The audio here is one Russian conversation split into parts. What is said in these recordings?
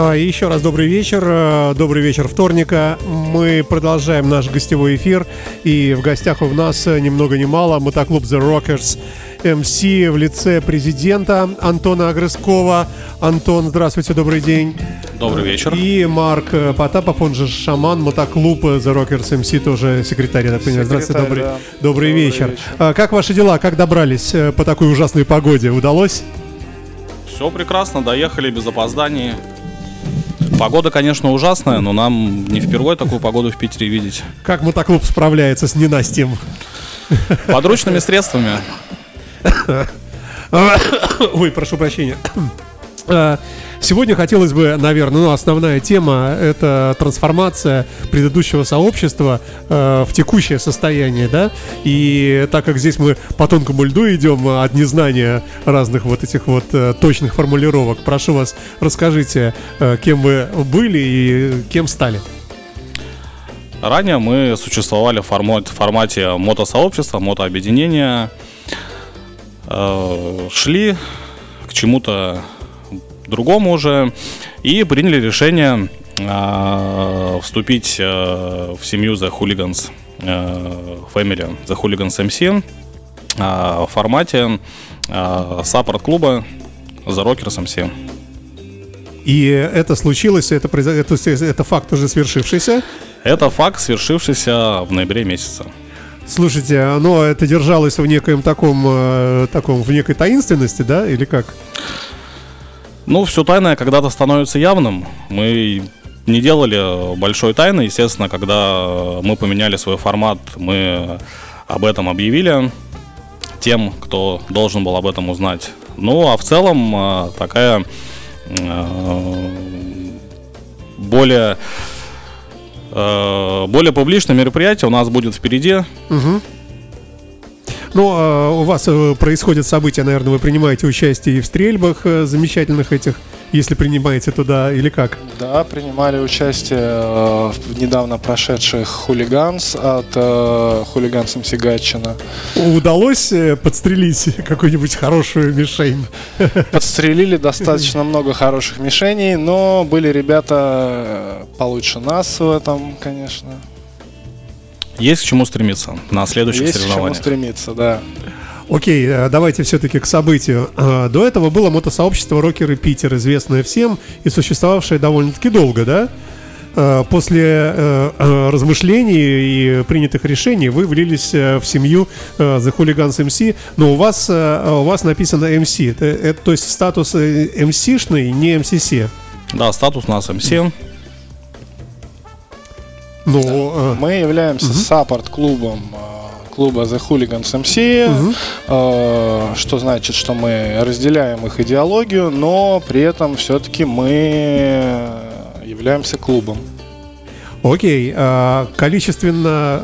А, еще раз добрый вечер. Э, добрый вечер вторника. Мы продолжаем наш гостевой эфир. И в гостях у нас э, ни много ни мало мотоклуб The Rockers МС в лице президента Антона Огрызкова. Антон, здравствуйте, добрый день. Добрый вечер. И Марк э, Потапов, он же шаман, мотоклуб The Rockers MC, тоже секретарь, я так понимаю. Здравствуйте, добрый, да. добрый, добрый вечер. вечер. А, как ваши дела? Как добрались по такой ужасной погоде? Удалось? Все прекрасно, доехали без опозданий. Погода, конечно, ужасная, но нам не впервые такую погоду в Питере видеть. Как мотоклуб справляется с ненастьем? Подручными средствами. Ой, прошу прощения. А, сегодня хотелось бы, наверное, ну, основная тема – это трансформация предыдущего сообщества э, в текущее состояние, да, и так как здесь мы по тонкому льду идем от незнания разных вот этих вот э, точных формулировок, прошу вас, расскажите, э, кем вы были и кем стали. Ранее мы существовали в формате, в формате мотосообщества, мотообъединения, э, шли к чему-то другому уже, и приняли решение э, вступить э, в семью The Hooligans э, Family, The Hooligans MC э, в формате э, саппорт-клуба The Rockers MC. И это случилось, это, это, это факт уже свершившийся? Это факт, свершившийся в ноябре месяце. Слушайте, оно это держалось в некоем таком, э, таком в некой таинственности, да, или как? Ну, все тайное когда-то становится явным. Мы не делали большой тайны. Естественно, когда мы поменяли свой формат, мы об этом объявили тем, кто должен был об этом узнать. Ну, а в целом э, такая э, более э, более публичное мероприятие у нас будет впереди. Угу. Ну, а у вас э, происходят события, наверное, вы принимаете участие и в стрельбах э, замечательных этих, если принимаете туда, или как? Да, принимали участие э, в недавно прошедших хулиганс от хулиганс МС Гатчина. Удалось подстрелить какую-нибудь хорошую мишень? Подстрелили достаточно много хороших мишеней, но были ребята получше нас в этом, конечно. Есть к чему стремиться на следующих Есть соревнованиях. Есть к чему стремиться, да. Окей, э, давайте все-таки к событию. Э, до этого было мотосообщество Рокеры Питер, известное всем и существовавшее довольно-таки долго, да? Э, после размышлений и принятых решений вы влились в семью The Hooligans MC, но у вас, у вас написано MC, это, это, то есть статус MC-шный, не MCC. Да, статус у нас MC. Ну, э... Мы являемся угу. саппорт-клубом э, клуба The Hooligans MC, угу. э, что значит, что мы разделяем их идеологию, но при этом все-таки мы являемся клубом. Окей, а количественно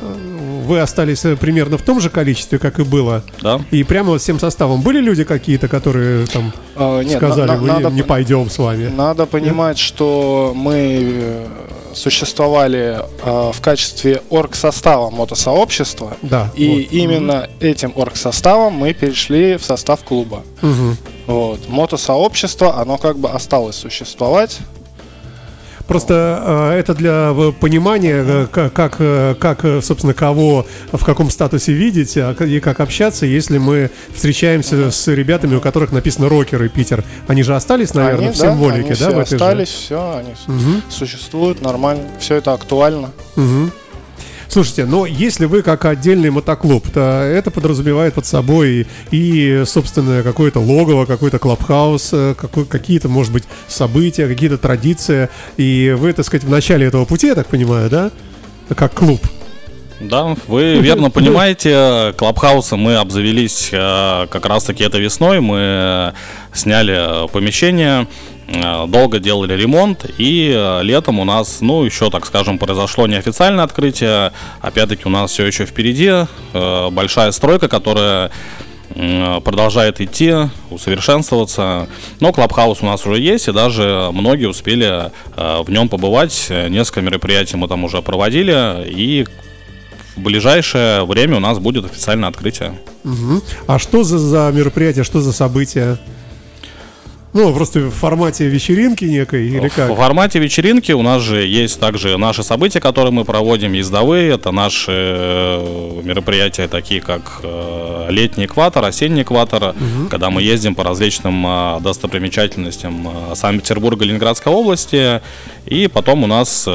вы остались э, примерно в том же количестве, как и было. Да. И прямо вот всем составом были люди какие-то, которые там нет, сказали, на, мы надо, не пойдем с вами. Надо понимать, нет? что мы э, существовали э, в качестве оргсостава мотосообщества. Да. И вот. именно угу. этим оргсоставом мы перешли в состав клуба. Угу. Вот. Мотосообщество, оно как бы осталось существовать. Просто э, это для понимания, э, как, э, как, собственно, кого в каком статусе видеть а, и как общаться, если мы встречаемся с ребятами, у которых написано рокеры Питер. Они же остались, наверное, они, в символике, они да? Все в этой остались, же? все, они угу. существуют нормально, все это актуально. Угу. Слушайте, но если вы как отдельный мотоклуб, то это подразумевает под собой и, собственно, какое-то логово, какой-то клабхаус, э, какой, какие-то, может быть, события, какие-то традиции. И вы, так сказать, в начале этого пути, я так понимаю, да? Как клуб. Да, вы верно понимаете, Клабхаусом мы обзавелись э, как раз-таки это весной. Мы сняли помещение, Э, долго делали ремонт, и э, летом у нас, ну, еще, так скажем, произошло неофициальное открытие. Опять-таки у нас все еще впереди. Э, большая стройка, которая продолжает идти, усовершенствоваться. Но Клабхаус у нас уже есть, и даже многие успели в нем побывать. Несколько мероприятий мы там уже проводили, и в ближайшее время у нас будет официальное открытие. Угу. А что за, за мероприятие, что за событие? Ну, просто в формате вечеринки некой или как? В формате вечеринки у нас же есть также наши события, которые мы проводим, ездовые. Это наши э, мероприятия, такие как э, летний экватор, осенний экватор, угу. когда мы ездим по различным э, достопримечательностям Санкт-Петербурга, Ленинградской области. И потом у нас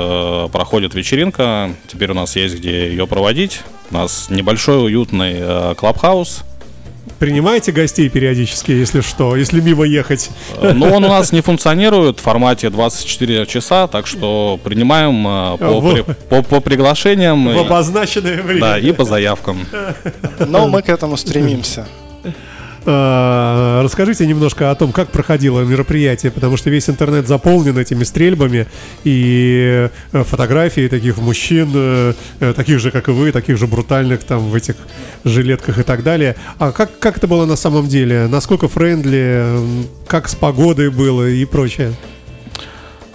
проходит вечеринка. Теперь у нас есть где ее проводить. У нас небольшой уютный клабхаус Принимаете гостей периодически, если что, если мимо ехать? Ну, он у нас не функционирует в формате 24 часа, так что принимаем э, по, в... при, по, по приглашениям. В обозначенное время. Да, и по заявкам. Но мы к этому стремимся. А, расскажите немножко о том, как проходило мероприятие, потому что весь интернет заполнен этими стрельбами и э, фотографии таких мужчин, э, э, таких же, как и вы, таких же брутальных там в этих жилетках и так далее. А как, как это было на самом деле? Насколько френдли? Как с погодой было и прочее?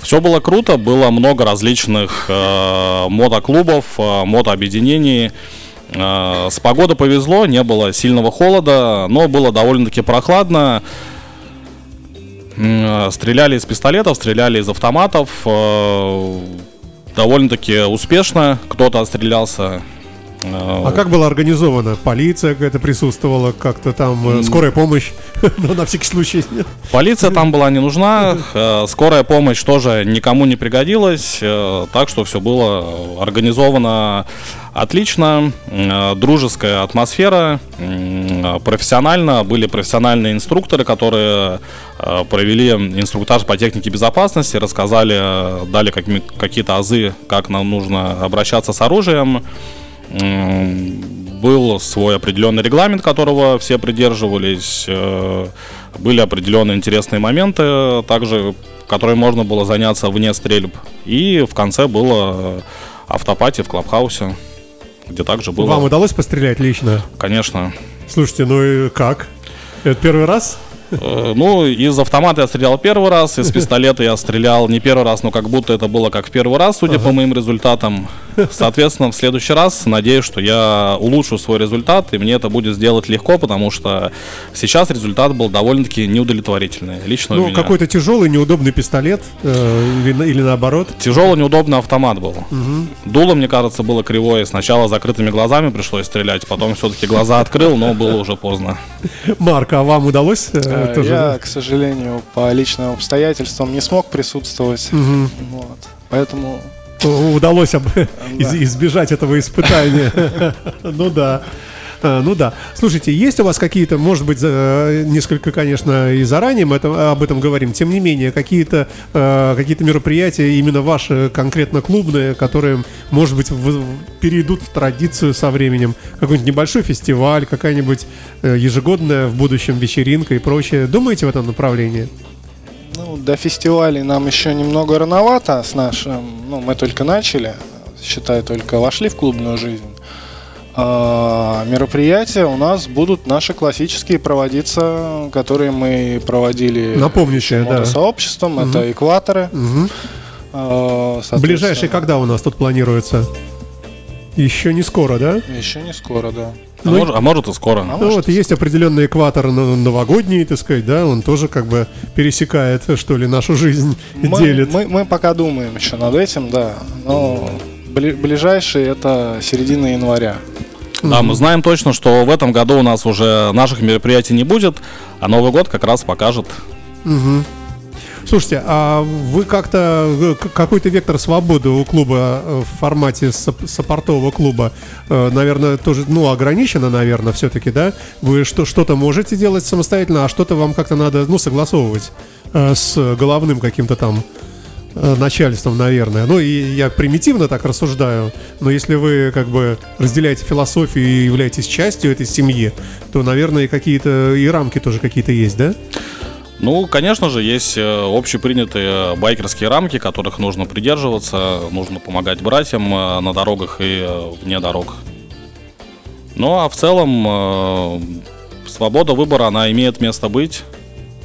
Все было круто, было много различных э, мотоклубов, э, мотообъединений. Э, с погодой повезло, не было сильного холода, но было довольно-таки прохладно. Э, стреляли из пистолетов, стреляли из автоматов. Э, довольно-таки успешно кто-то отстрелялся. А как было организовано? Полиция какая-то присутствовала, как-то там скорая помощь, но на всякий случай. Полиция там была не нужна, скорая помощь тоже никому не пригодилась, так что все было организовано отлично, дружеская атмосфера, профессионально, были профессиональные инструкторы, которые провели инструктаж по технике безопасности, рассказали, дали какие-то азы, как нам нужно обращаться с оружием был свой определенный регламент, которого все придерживались, э, были определенные интересные моменты, также, которые можно было заняться вне стрельб. И в конце было автопати в Клабхаусе, где также было... Вам удалось пострелять лично? Конечно. Слушайте, ну и как? Это первый раз? Э, ну, из автомата я стрелял первый раз, из пистолета я стрелял не первый раз, но как будто это было как в первый раз, судя ага. по моим результатам. Соответственно, в следующий раз надеюсь, что я улучшу свой результат, и мне это будет сделать легко, потому что сейчас результат был довольно-таки неудовлетворительный. Лично ну, какой-то тяжелый, неудобный пистолет э, или, или наоборот? Тяжелый, неудобный автомат был. Угу. Дуло, мне кажется, было кривое. Сначала закрытыми глазами пришлось стрелять, потом все-таки глаза открыл, но было уже поздно. Марк, а вам удалось? Э, э тоже... Я, к сожалению, по личным обстоятельствам не смог присутствовать. Угу. Вот. Поэтому удалось об... избежать этого испытания. Ну да. А, ну да. Слушайте, есть у вас какие-то, может быть, несколько, конечно, и заранее мы это, об этом говорим, тем не менее, какие-то э, какие мероприятия, именно ваши конкретно клубные, которые, может быть, в, перейдут в традицию со временем? Какой-нибудь небольшой фестиваль, какая-нибудь э, ежегодная в будущем вечеринка и прочее. Думаете в этом направлении? Ну, до фестивалей нам еще немного рановато с нашим, ну, мы только начали, считай, только вошли в клубную жизнь. А, мероприятия у нас будут наши классические проводиться, которые мы проводили Напомнящие, да. сообществом. Угу. Это экваторы. Угу. А, Ближайший когда у нас тут планируется? Еще не скоро, да? Еще не скоро, да. А, ну, может, а может и скоро. А ну вот есть определенный экватор новогодний, так сказать, да, он тоже как бы пересекает, что ли, нашу жизнь мы, делит. Мы, мы пока думаем еще над этим, да, но ближайший это середина января. Да, мы знаем точно, что в этом году у нас уже наших мероприятий не будет, а Новый год как раз покажет. Угу. Слушайте, а вы как-то э, какой-то вектор свободы у клуба э, в формате саппортового клуба, э, наверное, тоже, ну, ограничено, наверное, все-таки, да? Вы что, что-то можете делать самостоятельно, а что-то вам как-то надо, ну, согласовывать с головным каким-то там начальством, наверное. Ну, и я примитивно так рассуждаю, но если вы как бы разделяете философию и являетесь частью этой семьи, то, наверное, какие-то и рамки тоже какие-то есть, да? Ну, конечно же, есть э, общепринятые байкерские рамки, которых нужно придерживаться, нужно помогать братьям э, на дорогах и э, вне дорог. Ну, а в целом, свобода выбора, она имеет место быть,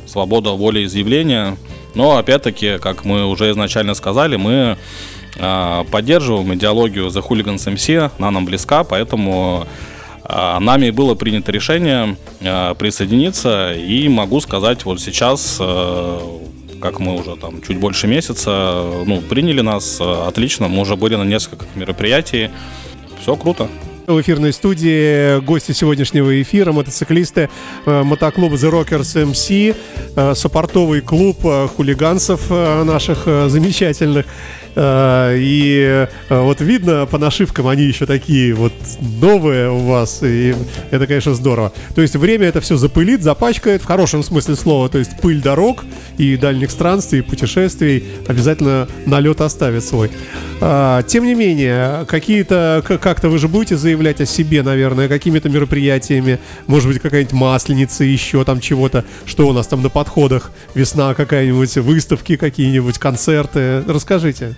свобода воли изъявления. Но, опять-таки, как мы уже изначально сказали, мы поддерживаем идеологию The Hooligans MC, она нам близка, поэтому нами было принято решение а, присоединиться, и могу сказать, вот сейчас, а, как мы уже там чуть больше месяца, ну, приняли нас отлично, мы уже были на нескольких мероприятий, все круто. В эфирной студии гости сегодняшнего эфира, мотоциклисты мотоклуба The Rockers MC, саппортовый клуб хулиганцев наших замечательных. А, и а, вот видно по нашивкам, они еще такие вот новые у вас. И это, конечно, здорово. То есть время это все запылит, запачкает в хорошем смысле слова. То есть пыль дорог и дальних странствий, и путешествий обязательно налет оставит свой. А, тем не менее, какие-то, как-то вы же будете заявлять о себе, наверное, какими-то мероприятиями, может быть, какая-нибудь масленица, еще там чего-то, что у нас там на подходах, весна какая-нибудь, выставки какие-нибудь, концерты. Расскажите.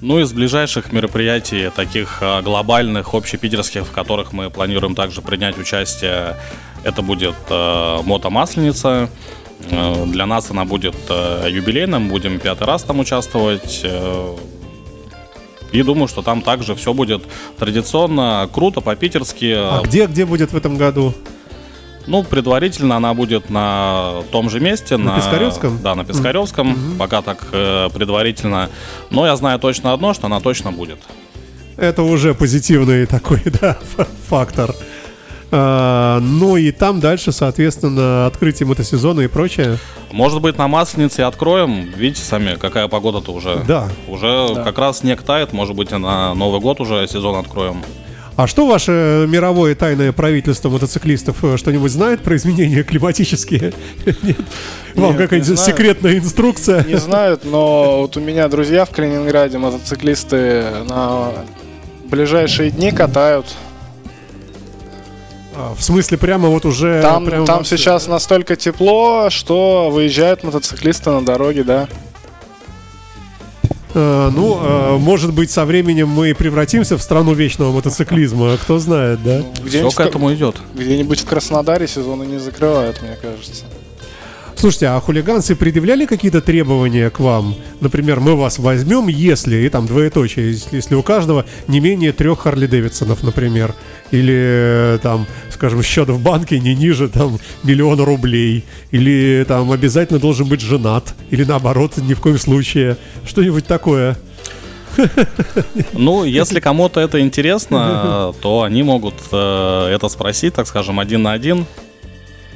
Ну, из ближайших мероприятий, таких а, глобальных, общепитерских, в которых мы планируем также принять участие, это будет э, мотомасленица. Э, для нас она будет э, юбилейным, будем пятый раз там участвовать. Э, и думаю, что там также все будет традиционно, круто, по-питерски. А где, где будет в этом году? Ну, предварительно она будет на том же месте. На, на Пискаревском? Да, на Пискаревском. Mm-hmm. Пока так э, предварительно. Но я знаю точно одно, что она точно будет. Это уже позитивный такой, да, фактор. А, ну и там дальше, соответственно, открытие мотосезона и прочее. Может быть, на Масленице откроем. Видите сами, какая погода-то уже. Да. Уже да. как раз снег тает. Может быть, на Новый год уже сезон откроем. А что ваше мировое тайное правительство мотоциклистов э, что-нибудь знает про изменения климатические? Нет? Вам какая-нибудь секретная инструкция? Не знают, но вот у меня друзья в Калининграде, мотоциклисты, на ближайшие дни катают. А, в смысле, прямо вот уже... Там, прямо там сейчас настолько тепло, что выезжают мотоциклисты на дороге, да. Э, ну, э, может быть, со временем мы превратимся в страну вечного мотоциклизма, кто знает, да? Все к этому идет. Где-нибудь в Краснодаре сезоны не закрывают, мне кажется. Слушайте, а хулиганцы предъявляли какие-то требования к вам? Например, мы вас возьмем, если, и там двоеточие, если у каждого не менее трех Харли Дэвидсонов, например, или там, скажем, счет в банке не ниже там миллиона рублей, или там обязательно должен быть женат, или наоборот, ни в коем случае, что-нибудь такое. Ну, если кому-то это интересно, то они могут э, это спросить, так скажем, один на один.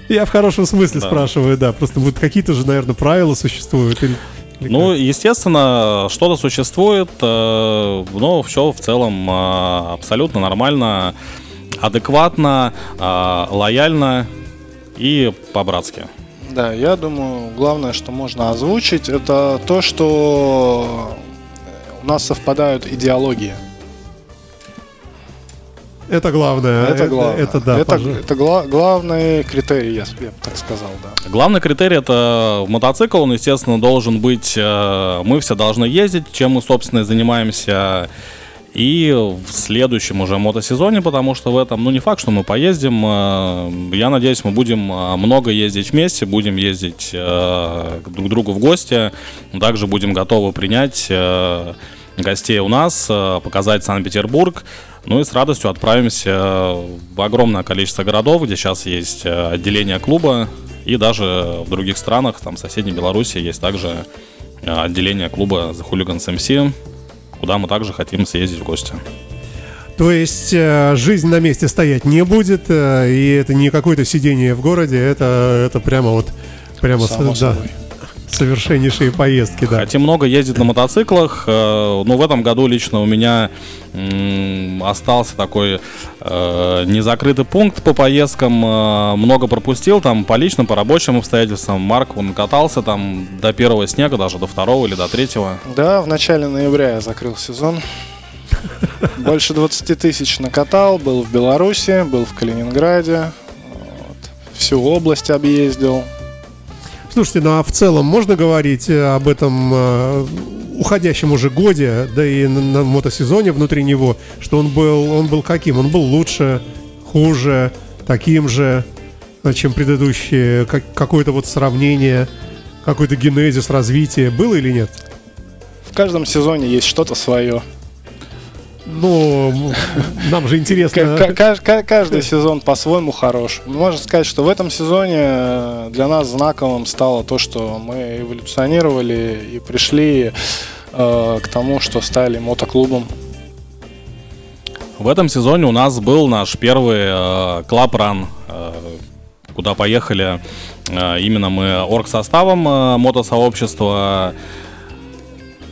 Я в хорошем смысле да. спрашиваю, да. Просто вот какие-то же, наверное, правила существуют. Или, или ну, как? естественно, что-то существует, э, но все в целом э, абсолютно нормально, адекватно, э, лояльно и по-братски. Да, я думаю, главное, что можно озвучить, это то, что у нас совпадают идеологии. Это главное. Это главное. Это, это да. Это, это гла- главный критерий, я, бы так сказал, да. Главный критерий это мотоцикл, он, естественно, должен быть. Э, мы все должны ездить, чем мы, собственно, и занимаемся. И в следующем уже мотосезоне, потому что в этом, ну не факт, что мы поездим. Э, я надеюсь, мы будем э, много ездить вместе, будем ездить друг к другу в гости. Также будем готовы принять гостей у нас, показать Санкт-Петербург. Ну и с радостью отправимся в огромное количество городов, где сейчас есть э, отделение клуба, и даже в других странах, там в соседней Беларуси, есть также э, отделение клуба The Hooligans MC, куда мы также хотим съездить в гости. То есть э, жизнь на месте стоять не будет, и это не какое-то сидение в городе, это, это прямо вот прямо Само да, собой совершеннейшие поездки, да. Хотим много ездить на мотоциклах. Э, ну, в этом году лично у меня остался такой э, незакрытый пункт по поездкам. Э, много пропустил там по личным, по рабочим обстоятельствам. Марк, он катался там до первого снега, даже до второго или до третьего. Да, в начале ноября я закрыл сезон. Больше 20 тысяч накатал, был в Беларуси, был в Калининграде, вот. всю область объездил, Слушайте, ну а в целом можно говорить э, об этом э, уходящем уже годе, да и на, на мотосезоне внутри него, что он был, он был каким? Он был лучше, хуже, таким же, э, чем предыдущие? Как, какое-то вот сравнение, какой-то генезис развития было или нет? В каждом сезоне есть что-то свое. Ну, нам же интересно. Каждый сезон по-своему хорош. Можно сказать, что в этом сезоне э, для нас знаковым стало то, что мы эволюционировали и пришли э, к тому, что стали мотоклубом. В этом сезоне у нас был наш первый э, клаб-ран, э, куда поехали э, именно мы орг-составом э, мотосообщества.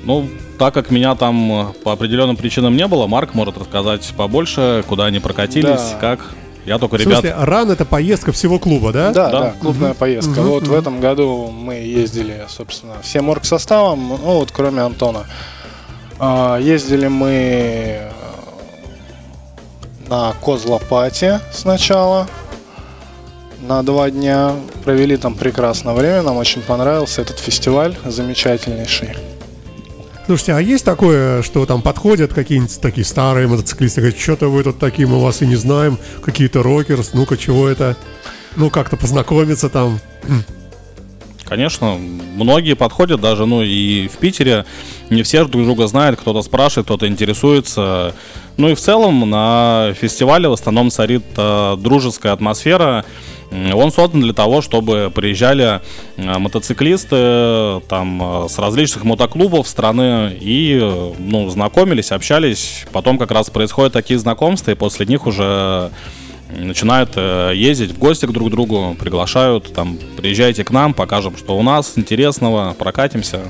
Ну, так как меня там э, по определенным причинам не было, Марк может рассказать побольше, куда они прокатились, да. как. Я только ребят. В смысле, ран это поездка всего клуба, да? Да, да, да клубная угу. поездка. Угу. Вот угу. в этом году мы ездили, собственно, всем орг составом, ну вот кроме Антона. А, ездили мы э, на Козлопате сначала на два дня. Провели там прекрасное время, нам очень понравился этот фестиваль замечательнейший. Слушайте, а есть такое, что там подходят какие-нибудь такие старые мотоциклисты, говорят, что-то вы тут такие, мы вас и не знаем, какие-то рокерс, ну-ка, чего это? Ну, как-то познакомиться там. Конечно, многие подходят даже, ну и в Питере не все друг друга знают, кто-то спрашивает, кто-то интересуется. Ну и в целом на фестивале в основном царит э, дружеская атмосфера. Он создан для того, чтобы приезжали э, мотоциклисты там, э, с различных мотоклубов страны и ну, знакомились, общались. Потом как раз происходят такие знакомства, и после них уже начинают э, ездить в гости к друг другу, приглашают, там, приезжайте к нам, покажем, что у нас интересного, прокатимся.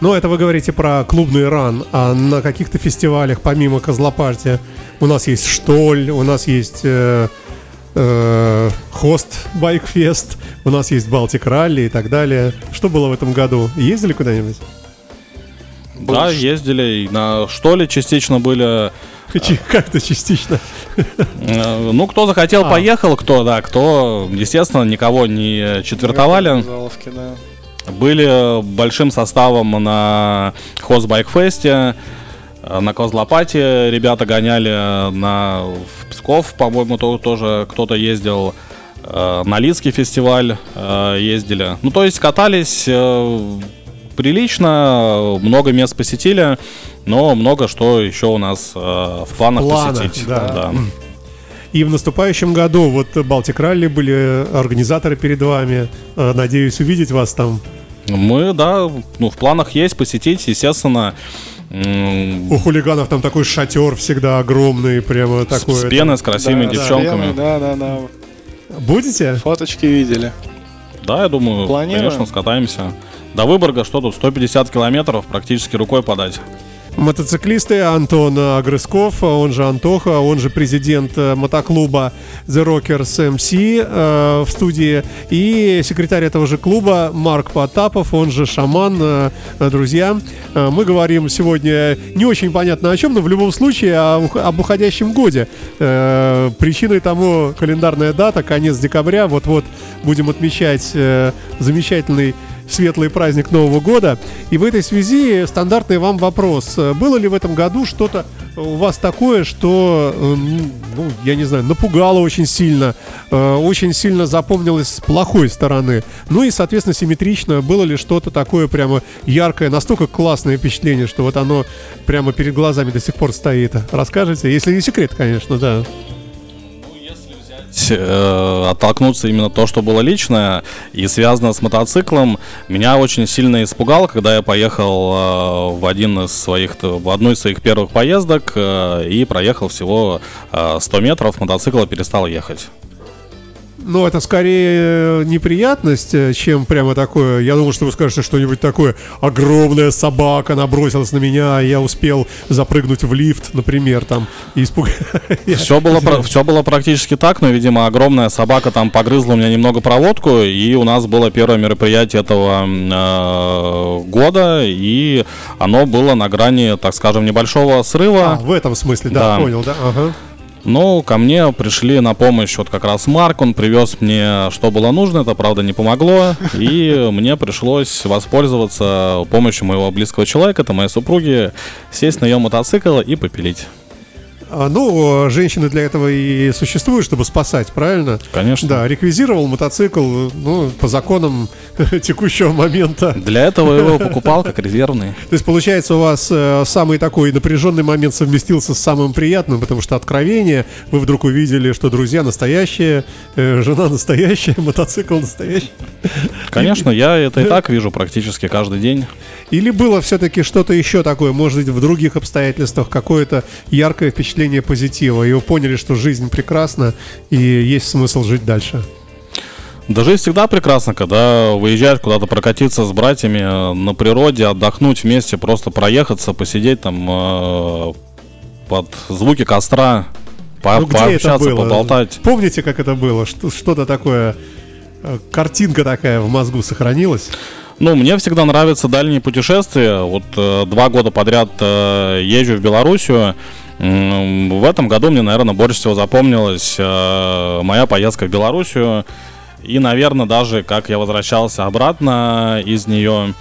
Ну, это вы говорите про клубный ран, а на каких-то фестивалях, помимо Козлопартия, у нас есть Штоль, у нас есть э, э, Хост Байкфест, у нас есть Балтик Ралли и так далее. Что было в этом году? Ездили куда-нибудь? Да, ездили, и на Штоле частично были Как-то частично. Э, ну, кто захотел, а. поехал, кто, да, кто, естественно, никого не четвертовали. Были большим составом на Хозбайкфесте, на Козлопате ребята гоняли, на в Псков, по-моему, то, тоже кто-то ездил, э, на Лицкий фестиваль э, ездили. Ну, то есть катались прилично, много мест посетили, но много что еще у нас э, в планах, в планах посетить. Да. Да. И в наступающем году вот Балтик Ралли были организаторы перед вами. Э, надеюсь увидеть вас там. Мы, да, ну в планах есть посетить, естественно. У хулиганов там такой шатер всегда огромный, прямо такой. С пеной, с красивыми да, девчонками. Да, да, да. Будете? Фоточки видели. Да, я думаю, Планируем. конечно, скатаемся. До Выборга что тут, 150 километров, практически рукой подать. Мотоциклисты Антон Грызков, он же Антоха, он же президент э, мотоклуба The Rockers MC э, в студии, и секретарь этого же клуба Марк Потапов, он же шаман. Э, друзья, э, мы говорим сегодня не очень понятно о чем, но в любом случае о, об уходящем годе. Э, причиной тому календарная дата, конец декабря, вот-вот будем отмечать э, замечательный светлый праздник Нового года. И в этой связи стандартный вам вопрос. Было ли в этом году что-то у вас такое, что, э, ну, я не знаю, напугало очень сильно, э, очень сильно запомнилось с плохой стороны? Ну и, соответственно, симметрично, было ли что-то такое прямо яркое, настолько классное впечатление, что вот оно прямо перед глазами до сих пор стоит? Расскажите, если не секрет, конечно, да э, оттолкнуться именно то, что было личное и связано с мотоциклом, меня очень сильно испугало, когда я поехал э, в один из своих, в одну из своих первых поездок э, и проехал всего э, 100 метров, мотоцикл перестал ехать. Ну, это скорее неприятность, э, чем прямо такое. Я думал, что вы скажете что-нибудь такое. Огромная собака набросилась на меня, а я успел запрыгнуть в лифт, например, там, и испуг... Все было, все было практически так, но, видимо, огромная собака там погрызла у меня немного проводку, и у нас было первое мероприятие этого э, года, и оно было на грани, так скажем, небольшого срыва. А, в этом смысле, да, да. понял, да, ага. Но ко мне пришли на помощь вот как раз Марк, он привез мне, что было нужно, это правда не помогло, и мне пришлось воспользоваться помощью моего близкого человека, это моей супруги, сесть на ее мотоцикл и попилить. А, ну, женщины для этого и существуют, чтобы спасать, правильно? Конечно. Да, реквизировал мотоцикл, ну, по законам текущего момента. Для этого его покупал как резервный. То есть, получается, у вас э, самый такой напряженный момент совместился с самым приятным, потому что откровение, вы вдруг увидели, что друзья настоящие, э, жена настоящая, мотоцикл настоящий. Конечно, я это и так вижу практически каждый день. Или было все-таки что-то еще такое, может быть, в других обстоятельствах, какое-то яркое впечатление позитива, и вы поняли, что жизнь прекрасна, и есть смысл жить дальше? Да жизнь всегда прекрасна, когда выезжаешь куда-то прокатиться с братьями э, на природе, отдохнуть вместе, просто проехаться, посидеть там э, под звуки костра, по, Ну, пообщаться, это было? поболтать. Помните, как это было? Что- Что-то такое, э, картинка такая в мозгу сохранилась? Ну, мне всегда нравятся дальние путешествия. Вот э, два года подряд э, езжу в Белоруссию. В этом году мне, наверное, больше всего запомнилась э, моя поездка в Белоруссию. И, наверное, даже как я возвращался обратно из нее,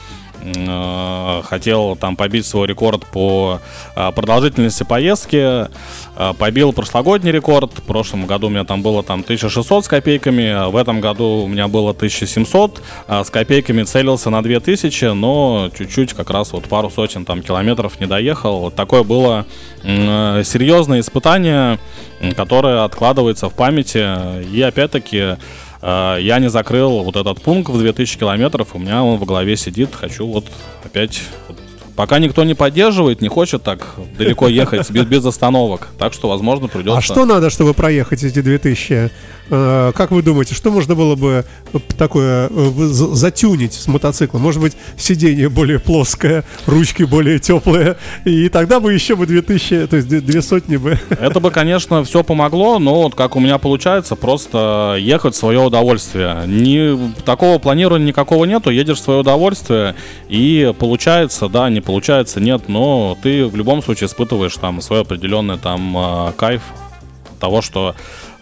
хотел там побить свой рекорд по э, продолжительности поездки. Э, Побил прошлогодний рекорд. В прошлом году у меня там было там 1600 с копейками. В этом году у меня было 1700. а С копейками целился на 2000, но чуть-чуть как раз вот пару сотен там километров не доехал. Вот Такое было э, серьезное испытание, которое откладывается в памяти. И опять-таки э, я не закрыл вот этот пункт в 2000 километров. У меня он в голове сидит. Хочу вот опять вот Пока никто не поддерживает, не хочет так далеко ехать без, без остановок. Так что, возможно, придется. А что надо, чтобы проехать эти 2000? Э, Как вы думаете, что можно было бы такое э, за- затюнить с мотоциклом? Может быть, сиденье более плоское, ручки более теплые, и тогда бы еще бы 2000, то есть две- сотни бы. Это бы, конечно, все помогло, но вот как у меня получается, просто ехать в свое удовольствие. Ни, такого планирования никакого нету, едешь в свое удовольствие, и получается, да, не получается, нет, но ты в любом случае испытываешь там свой определенный там э, кайф того, что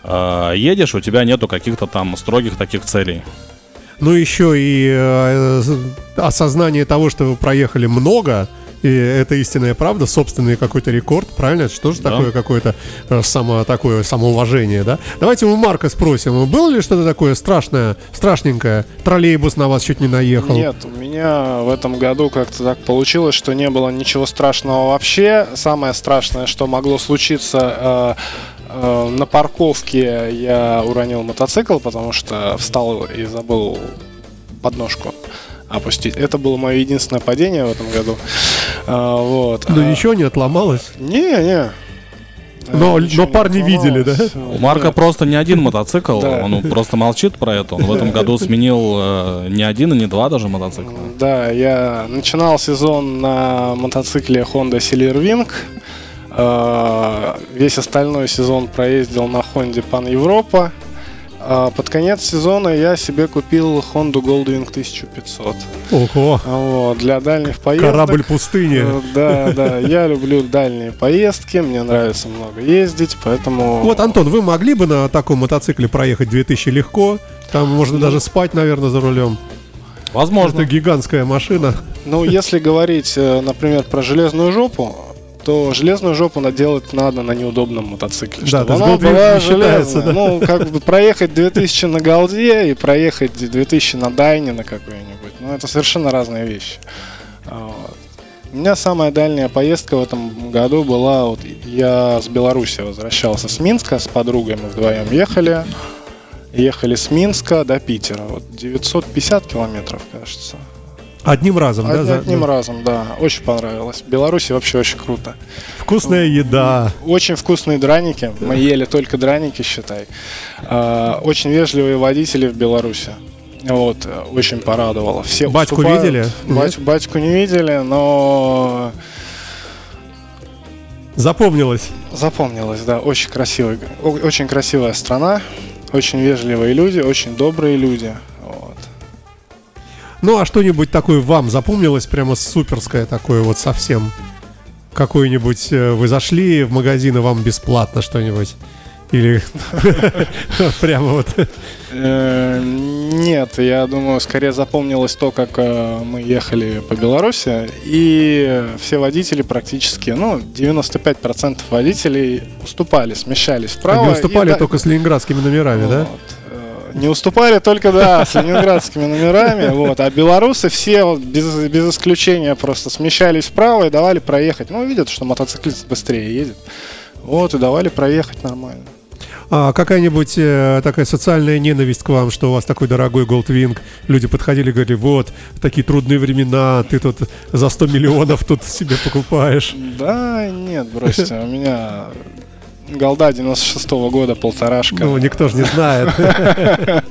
э, едешь, у тебя нету каких-то там строгих таких целей. Ну, еще и э, осознание того, что вы проехали много, и это истинная правда, собственный какой-то рекорд, правильно? Это что же Да. такое какое-то э, само, такое самоуважение, да? Давайте у Марка спросим, было ли что-то такое страшное, страшненькое? Троллейбус на вас чуть не наехал? Нет, у меня в этом году как-то так получилось, что не было ничего страшного вообще. Самое страшное, что могло случиться э, э, на парковке, я уронил мотоцикл, потому что встал и забыл подножку опустить. Это было мое единственное падение в этом году. А, вот. Ну, А, ничего не отломалось? Не, не. Но- ничего но парни видели, да? У Марка Нет. просто не один мотоцикл, Да. он просто молчит про это. Он в этом году сменил э, не один и не два даже мотоцикла. Да, я начинал сезон на мотоцикле Honda Silverwing. Э, Весь остальной сезон проездил на Honda Pan Европа. А Под конец сезона я себе купил Honda Goldwing 1500. Ого, Вот, для дальних поездок. корабль пустыни. Э, Да, да, я люблю дальние поездки, мне нравится много ездить, поэтому... Вот, Антон, вы могли бы на таком мотоцикле проехать 2000 легко? Там можно даже спать, наверное, за рулем. Возможно. Это гигантская машина. Ну, если говорить, э, например, про железную жопу, то железную жопу наделать надо на неудобном мотоцикле. Да, чтобы она была железная. Ну, как бы проехать 2000 на голде и проехать 2000 на дайне на какой-нибудь. Ну, это совершенно разные вещи. Вот. У меня самая дальняя поездка в этом году была, вот я с Беларуси возвращался с Минска, с подругой мы вдвоем ехали. Ехали с Минска до Питера. Вот 950 километров, кажется. Одним разом, да? Од- за- Одним разом, да. Очень понравилось. В Беларуси вообще очень круто. Вкусная еда. Очень вкусные драники. Мы ели только драники, считай. А, Очень вежливые водители в Беларуси. Вот, очень порадовало. Все Батьку уступают. видели? Бать- батьку не видели, но Запомнилось. запомнилось, да. Очень красивый, о- очень красивая страна, очень вежливые люди, очень добрые люди. Ну, а что-нибудь такое вам запомнилось прямо суперское такое вот совсем? Какое-нибудь э, вы зашли в магазин и вам бесплатно что-нибудь? Или прямо вот... Э, нет, я думаю, скорее запомнилось то, как э, мы ехали по Беларуси, и все водители практически, ну, 95% водителей уступали, смещались вправо. Они уступали только с ленинградскими номерами, да? Не уступали только, да, с ленинградскими номерами, вот, а белорусы все без, без исключения просто смещались вправо и давали проехать. Ну, видят, что мотоциклист быстрее едет. Вот, и давали проехать нормально. А какая-нибудь э, такая социальная ненависть к вам, что у вас такой дорогой Goldwing, люди подходили и говорили, вот, такие трудные времена, ты тут за 100 миллионов тут себе покупаешь. Да, нет, бросьте, у меня Голда 96 -го года, полторашка. Ну, никто же не знает.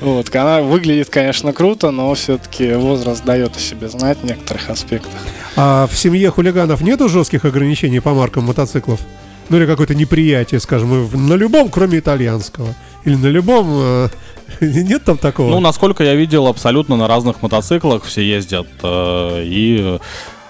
Вот, она выглядит, конечно, круто, но все-таки возраст дает о себе знать в некоторых аспектах. А в семье хулиганов нету жестких ограничений по маркам мотоциклов? Ну или какое-то неприятие, скажем, на любом, кроме итальянского. Или на любом... Э, нет там такого? Ну, насколько я видел, абсолютно на разных мотоциклах все ездят. Э, и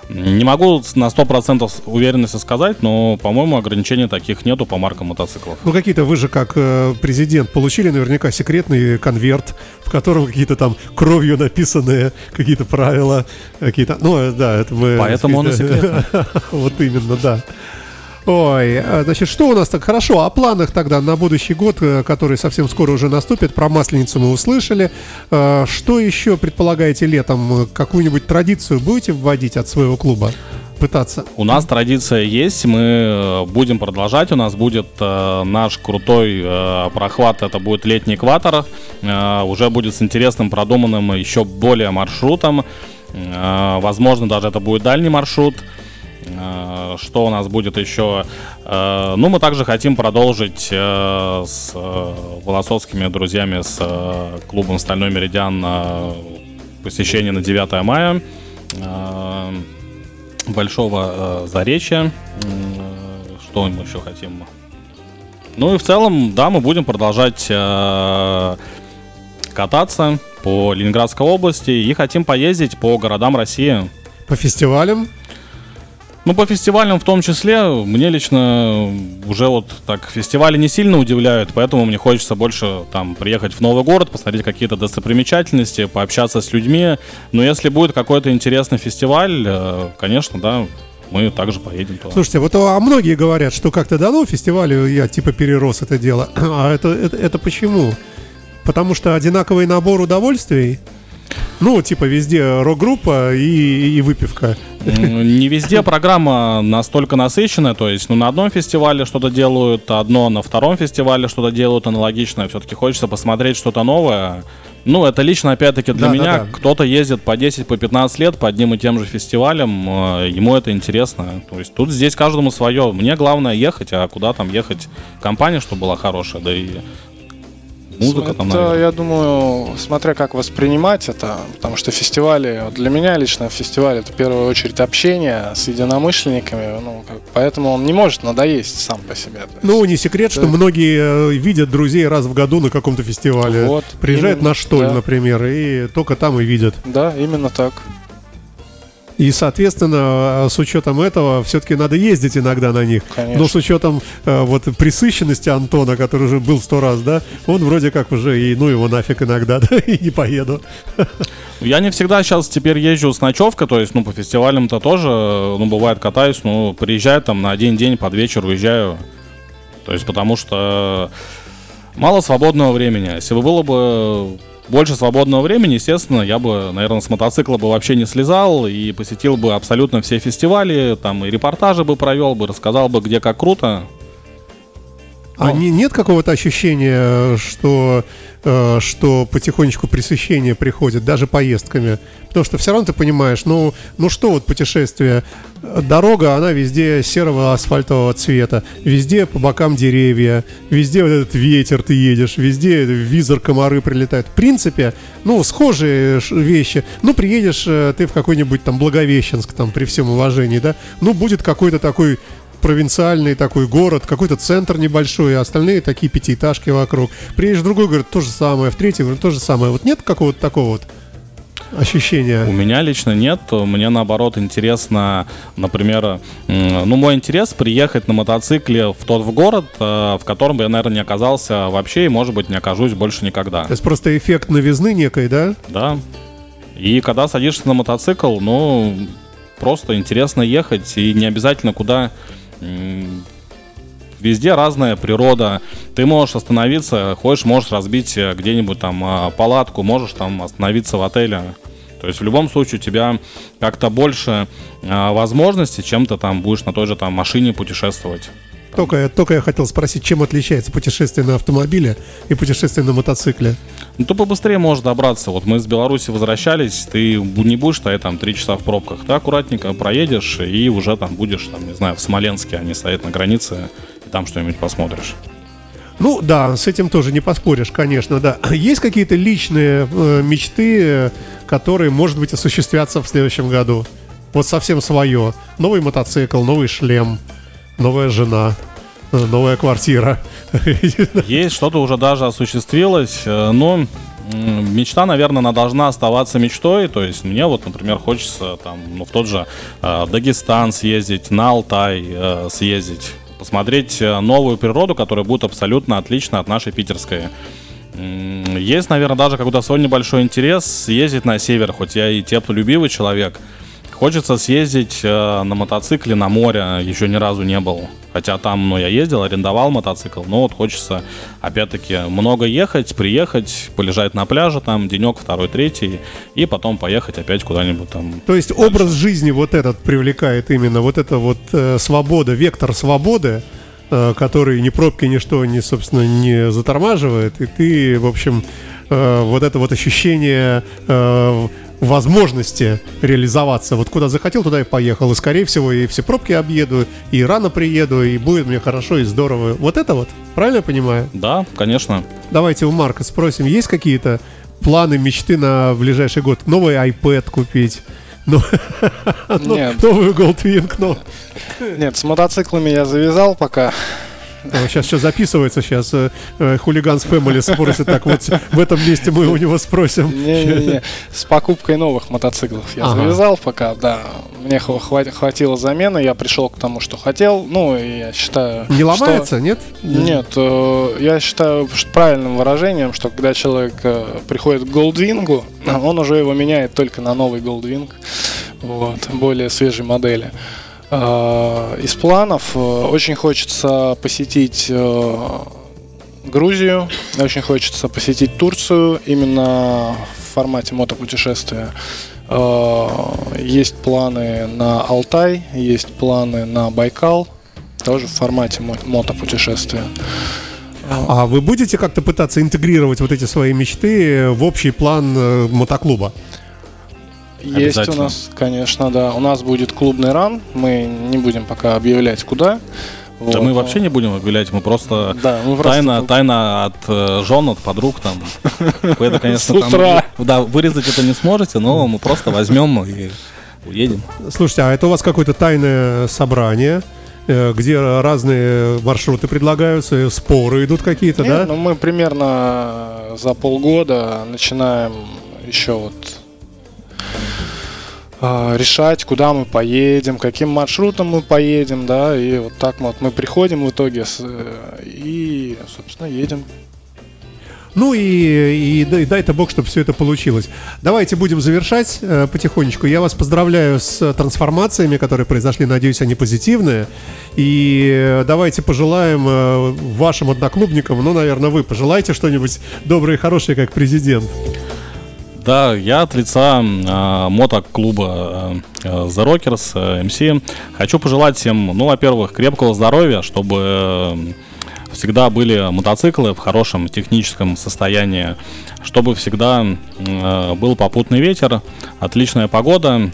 не могу на 100% уверенности сказать, но, по-моему, ограничений таких нету по маркам мотоциклов. Ну, какие-то вы же, как э, президент, получили наверняка секретный конверт, в котором какие-то там кровью написанные какие-то правила, какие-то... Ну, э, да, это мы... Поэтому он и секретный. Вот именно, да. Ой, а, значит, что у нас так хорошо? О планах тогда на будущий год, э, который совсем скоро уже наступит. Про Масленицу мы услышали. А, что еще предполагаете летом? Какую-нибудь традицию будете вводить от своего клуба? пытаться? У нас традиция есть, мы э, будем продолжать. У нас будет э, наш крутой э, прохват, это будет летний экватор. Э, уже будет с интересным, продуманным еще более маршрутом. Э, возможно, даже это будет дальний маршрут. Э, что у нас будет еще? Э, ну, мы также хотим продолжить э, с волосовскими друзьями, с клубом «Стальной Меридиан» посещение на 9 мая Большого Заречья. Что мы еще хотим? Ну и в целом, да, мы будем продолжать кататься по Ленинградской области и хотим поездить по городам России. По фестивалям? Ну, по фестивалям в том числе, мне лично уже вот так фестивали не сильно удивляют, поэтому мне хочется больше там приехать в новый город, посмотреть какие-то достопримечательности, пообщаться с людьми. Но если будет какой-то интересный фестиваль, э, конечно, да, мы также поедем туда. Слушайте, вот а многие говорят, что как-то дано фестивалю я типа перерос это дело. А это, это, это почему? Потому что одинаковый набор удовольствий? Ну, типа везде рок-группа и, и выпивка. Не везде программа настолько насыщенная, то есть ну, на одном фестивале что-то делают одно, на втором фестивале что-то делают аналогичное. Все-таки хочется посмотреть что-то новое. Ну, это лично, опять-таки, для да, меня. Да, да. Кто-то ездит по 10, по 15 лет по одним и тем же фестивалям, э, ему это интересно. То есть тут здесь каждому свое. Мне главное ехать, а куда там ехать? Компания, чтобы была хорошая, да и музыка это, там, наверное. я думаю, смотря как воспринимать это, потому что фестивали, вот для меня лично фестиваль это в первую очередь общение с единомышленниками, ну, как, поэтому он не может надоесть сам по себе. Ну, не секрет, что многие э, видят друзей раз в году на каком-то фестивале. Вот, Приезжают именно, на Штоль, да. например, и только там и видят. Да, именно так. И, соответственно, с учетом этого, все-таки надо ездить иногда на них. Конечно. Но с учетом э, вот присыщенности Антона, который уже был сто раз, да, он вроде как уже и ну его нафиг иногда, да, и не поеду. Я не всегда сейчас теперь езжу с ночевкой, то есть, ну, по фестивалям-то тоже, ну, бывает катаюсь, ну, приезжаю там на один день, под вечер уезжаю. То есть, потому что мало свободного времени. Если бы было бы больше свободного времени, естественно, я бы, наверное, с мотоцикла бы вообще не слезал и посетил бы абсолютно все фестивали, там и репортажи бы провел бы, рассказал бы, где как круто. А не, нет какого-то ощущения, что, э, что потихонечку пресыщение приходит, даже поездками? Потому что все равно ты понимаешь, ну, ну что вот путешествие? Дорога, она везде серого асфальтового цвета, везде по бокам деревья, везде вот этот ветер ты едешь, везде визор комары прилетают. В принципе, ну, схожие вещи. Ну, приедешь э, ты в какой-нибудь там Благовещенск, там, при всем уважении, да, ну, будет какой-то такой провинциальный такой город, какой-то центр небольшой, а остальные такие пятиэтажки вокруг. Приедешь в другой город, то же самое, в третий город, то же самое. Вот нет какого-то такого вот ощущения? У меня лично нет. Мне наоборот интересно, например, ну мой интерес приехать на мотоцикле в тот в город, э, в котором бы я, наверное, не оказался вообще и, может быть, не окажусь больше никогда. То есть просто эффект новизны некой, да? Да. И когда садишься на мотоцикл, ну, просто интересно ехать, и не обязательно куда везде разная природа. Ты можешь остановиться, хочешь, можешь разбить э, где-нибудь там а, палатку, можешь там остановиться в отеле. То есть в любом случае у тебя как-то больше э, возможностей, чем ты там будешь на той же там машине путешествовать. Только, только я хотел спросить, чем отличается путешествие на автомобиле и путешествие на мотоцикле? Ну, ты побыстрее можешь добраться. Вот мы из Беларуси возвращались, ты не будешь стоять там три часа в пробках. Ты аккуратненько проедешь и уже там будешь, там, не знаю, в Смоленске, они стоят на границе, и там что-нибудь посмотришь. Ну да, с этим тоже не поспоришь, конечно, да. Есть какие-то личные э, мечты, которые, может быть, осуществятся в следующем году? Вот совсем свое. Новый мотоцикл, новый шлем, новая жена, новая квартира. Есть что-то уже даже осуществилось, э, но мечта, наверное, она должна оставаться мечтой. То есть мне вот, например, хочется там, ну, в тот же э, Дагестан съездить, на Алтай э, съездить, посмотреть э, новую природу, которая будет абсолютно отлична от нашей питерской. Есть, наверное, даже какой-то свой небольшой интерес съездить на север, хоть я и теплолюбивый человек – Хочется съездить э, на мотоцикле на море, еще ни разу не был. Хотя там, ну, я ездил, арендовал мотоцикл, но вот хочется, опять-таки, много ехать, приехать, полежать на пляже там, денек, второй, третий, и потом поехать опять куда-нибудь там. То есть дальше. образ жизни вот этот привлекает именно, вот эта вот э, свобода, вектор свободы, э, который ни пробки, ничто, не, собственно, не затормаживает, и ты, в общем, э, вот это вот ощущение э, возможности реализоваться. Вот куда захотел, туда и поехал. И, скорее всего, и все пробки объеду, и рано приеду, и будет мне хорошо и здорово. Вот это вот, правильно я понимаю? Да, конечно. Давайте у Марка спросим, есть какие-то планы, мечты на ближайший год? Новый iPad купить? Ну, Нет. Новую Goldwing, но... Нет, с мотоциклами я завязал пока. Сейчас все записывается, сейчас э, э, хулиган с Фэмили спросит, так вот в этом месте мы у него спросим. Не-не-не, с покупкой новых мотоциклов я ага. завязал пока, да. Мне хватило замены, я пришел к тому, что хотел. Ну, я считаю... Не ломается, что... нет? Нет, э, я считаю правильным выражением, что когда человек приходит к Goldwing, он уже его меняет только на новый Goldwing, вот, более свежей модели. Э, из планов э, очень хочется посетить э, Грузию, очень хочется посетить Турцию именно в формате мотопутешествия. Есть планы на Алтай, есть планы на Байкал, тоже в формате мотопутешествия. А вы будете как-то пытаться интегрировать вот эти свои мечты в общий план мотоклуба? Есть у нас, конечно, да. У нас будет клубный ран. Мы не будем пока объявлять куда. Вот. Да мы вообще не будем объявлять, мы просто, да, мы просто тайна, тут... тайна от э, жен, от подруг там. Вы это, конечно, там, да, вырезать это не сможете, но мы просто возьмем и уедем. Слушайте, а это у вас какое-то тайное собрание? Э, где разные маршруты предлагаются, споры идут какие-то, Нет, да? Ну, мы примерно за полгода начинаем еще вот а, решать, куда мы поедем, каким маршрутом мы поедем, да, и вот так вот мы приходим в итоге с, э, и, собственно, едем. Ну и, и, и дай-то бог, чтобы все это получилось. Давайте будем завершать э, потихонечку. Я вас поздравляю с трансформациями, которые произошли. Надеюсь, они позитивные. И э, давайте пожелаем э, вашим одноклубникам, ну, наверное, вы пожелайте что-нибудь доброе и хорошее, как президент. Да, я от лица э, мотоклуба э, The Rockers, э, MC, хочу пожелать всем, ну, во-первых, крепкого здоровья, чтобы э, всегда были мотоциклы в хорошем техническом состоянии, чтобы всегда э, был попутный ветер, отличная погода.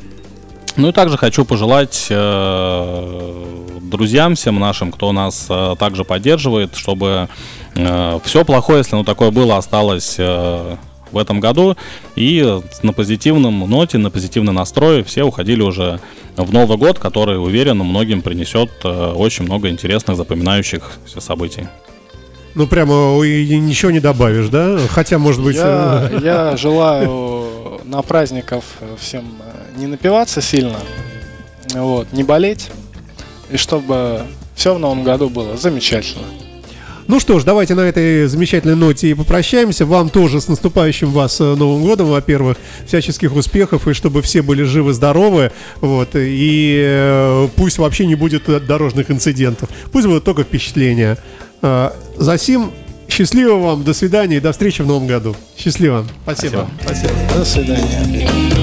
Ну и также хочу пожелать э, друзьям всем нашим, кто нас э, также поддерживает, чтобы э, все плохое, если оно такое было, осталось э, в этом году. И на позитивном ноте, на позитивном настрое все уходили уже в Новый год, который, уверен, многим принесет э, очень много интересных, запоминающихся событий. Ну, прямо ничего не добавишь, да? Хотя, может быть... Я, э, я желаю на праздников всем не напиваться сильно, вот, не болеть, и чтобы все в новом году было замечательно. Ну что ж, давайте на этой замечательной ноте и попрощаемся. Вам тоже с наступающим вас э, Новым годом, во-первых, всяческих успехов, и чтобы все были живы-здоровы, вот, и э, пусть вообще не будет дорожных инцидентов, пусть будут только впечатления. Э, за сим счастливо вам, до свидания и до встречи в Новом году. Счастливо. Спасибо. Спасибо. До свидания.